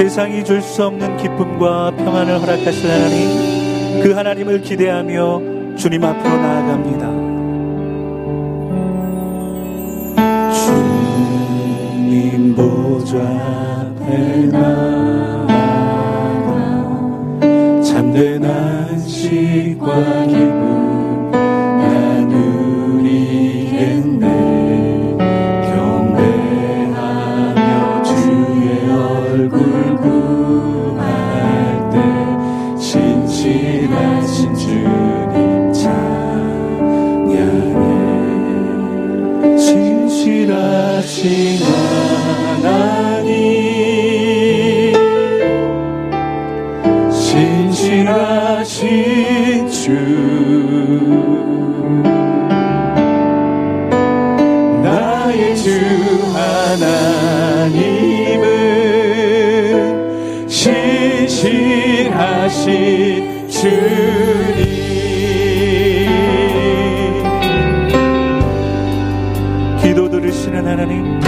세상이 줄 수 없는 기쁨과 평안을 허락하실 하나님, 그 하나님을 기대하며 주님 앞으로 나아갑니다. 주님 보좌 앞에 나아가 참된 안식과 기쁨 들으시는 하나님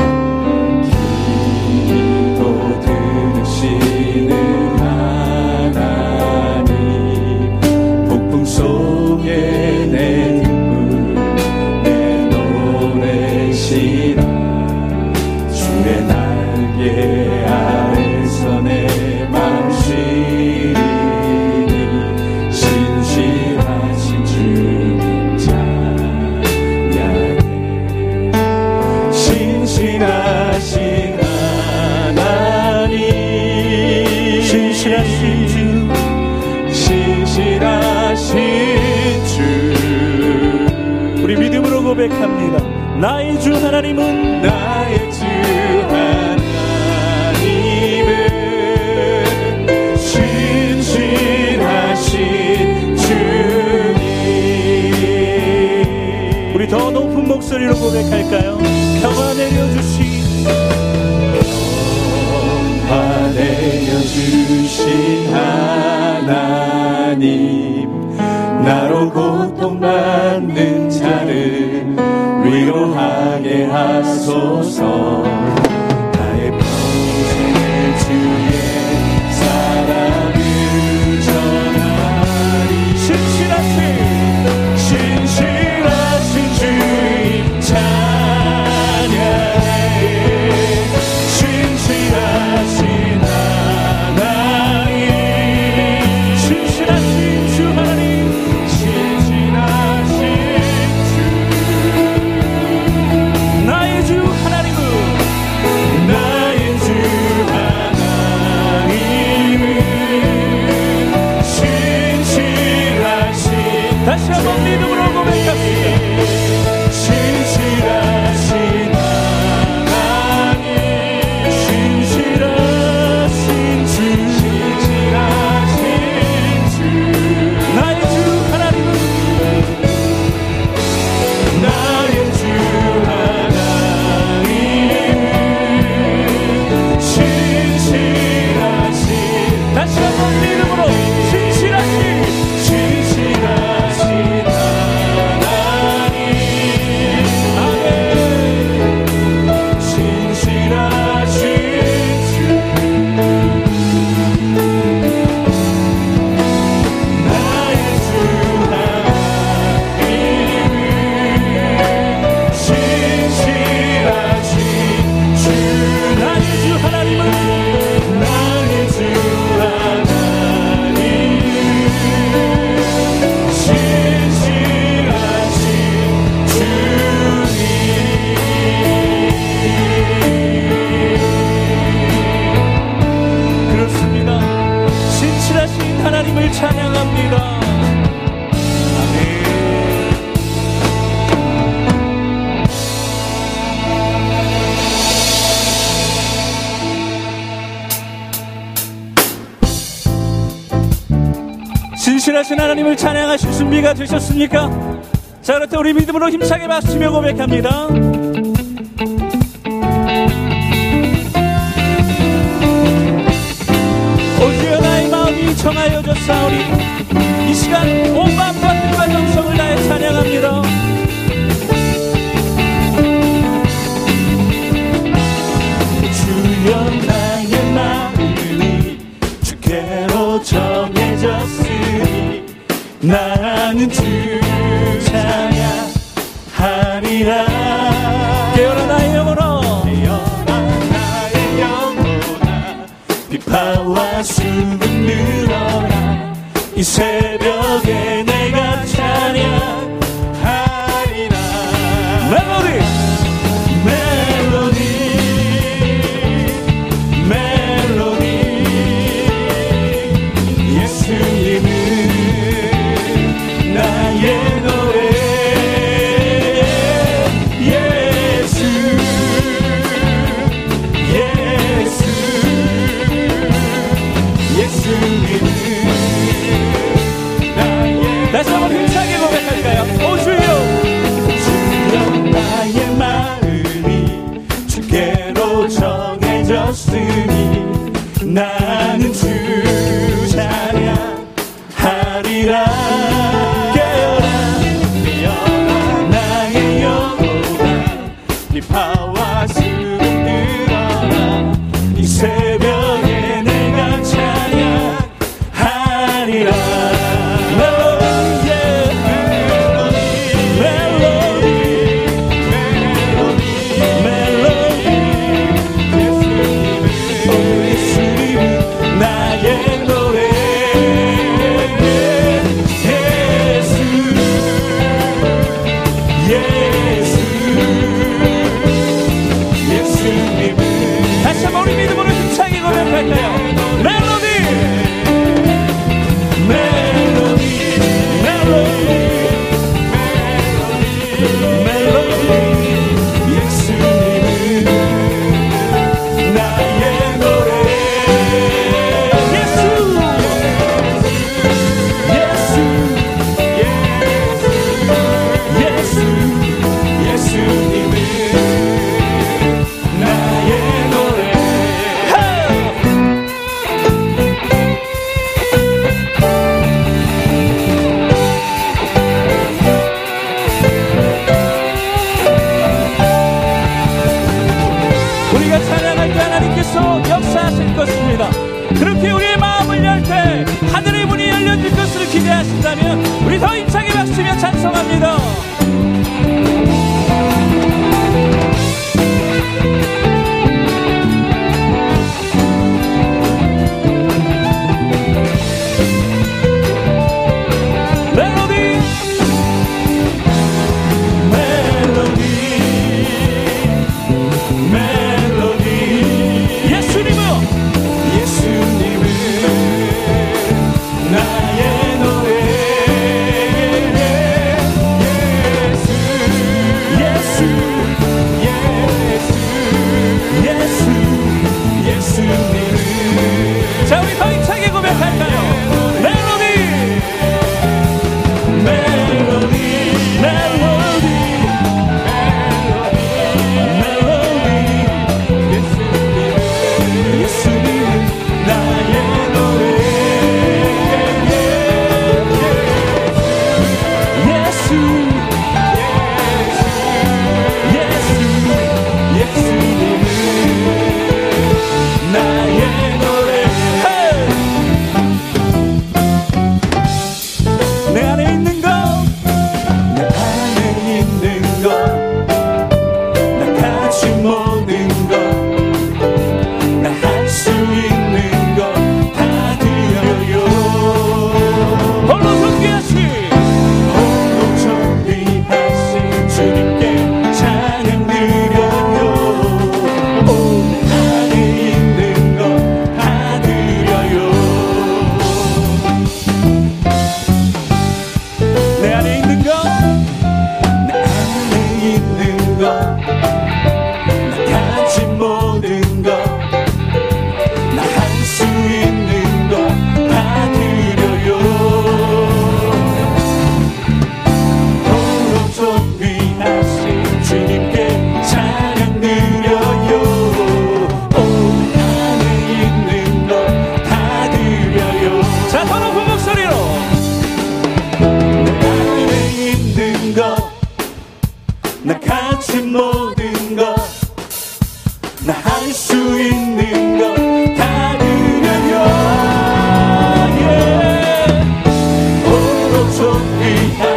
신실하신 주. 우리 믿음으로 고백합니다. 나의 주 하나님은 나의 주 하나님은 신실하신 주님. 우리 더 높은 목소리로 고백할까요? 평화 내려주신 하나님 나로 고통받는 자를 위로하게 하소서 다시 한번 믿음으로 고백합니다 신실하신 하나님을 찬양하실 준비가 되셨습니까? 자, 때 우리 믿음으로 힘차게 박수치며 고백합니다. 오주여 나의 마음이 싸우리 이 시간 온 마음과 뜻과 정성을 다해 찬양합니다. 하신다면 sorrir.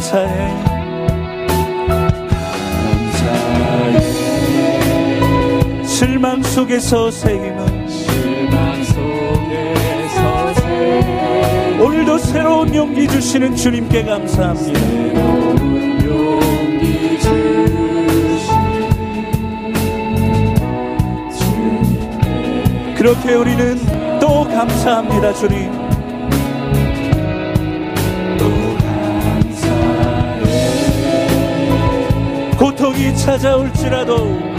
감사해 감사해 실망 속에서 새기는 실망 속에서 새임은 오늘도 새로운 용기 주시는 주님께 감사합니다. 새로운 용기 주시는 주님께 그렇게 우리는 또 감사합니다 주님. 찾아올지라도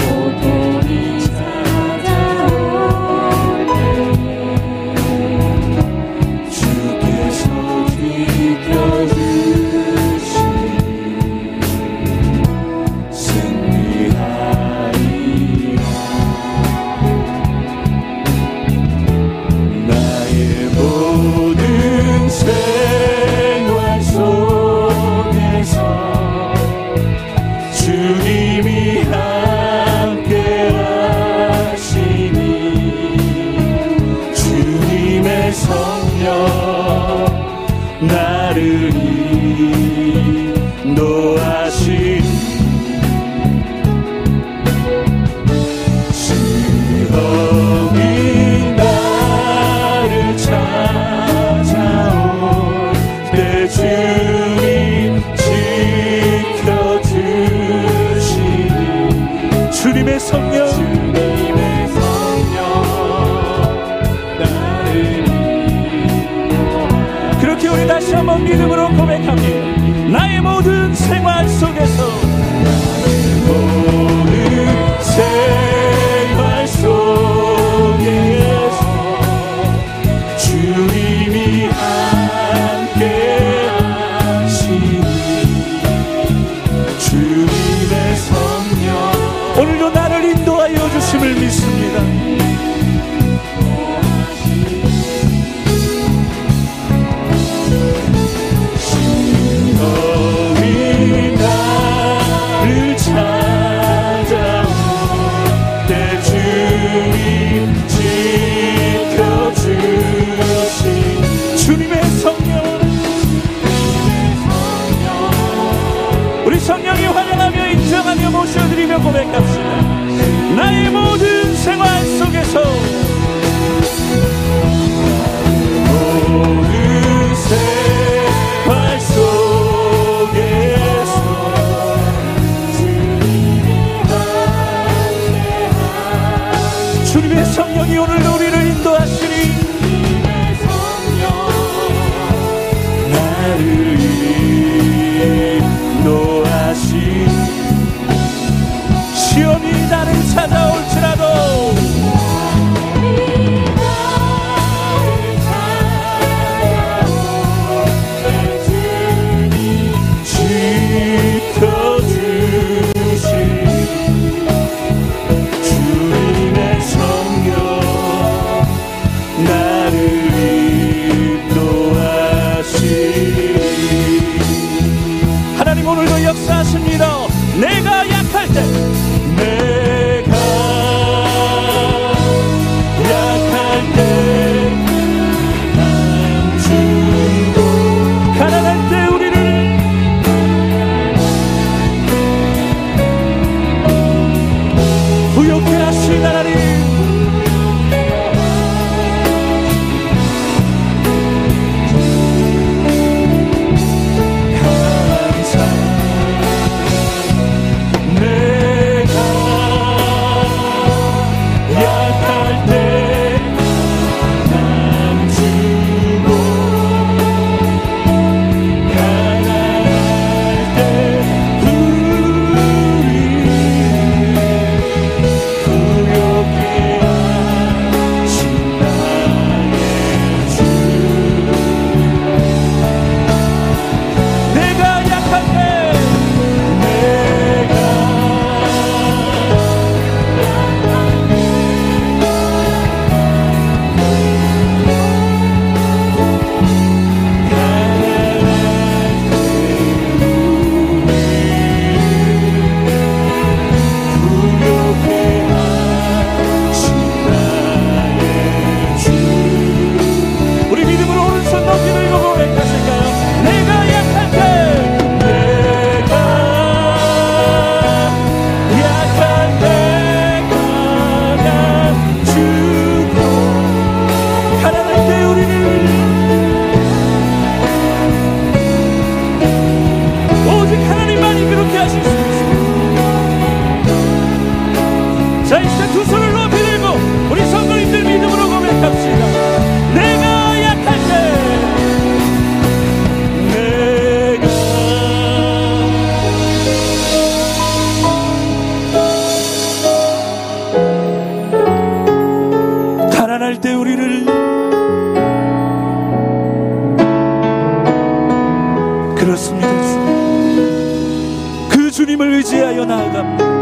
有。 생활 속에서 그때 우리를 그렇습니다. 주님. 그 주님을 의지하여 나아갑니다.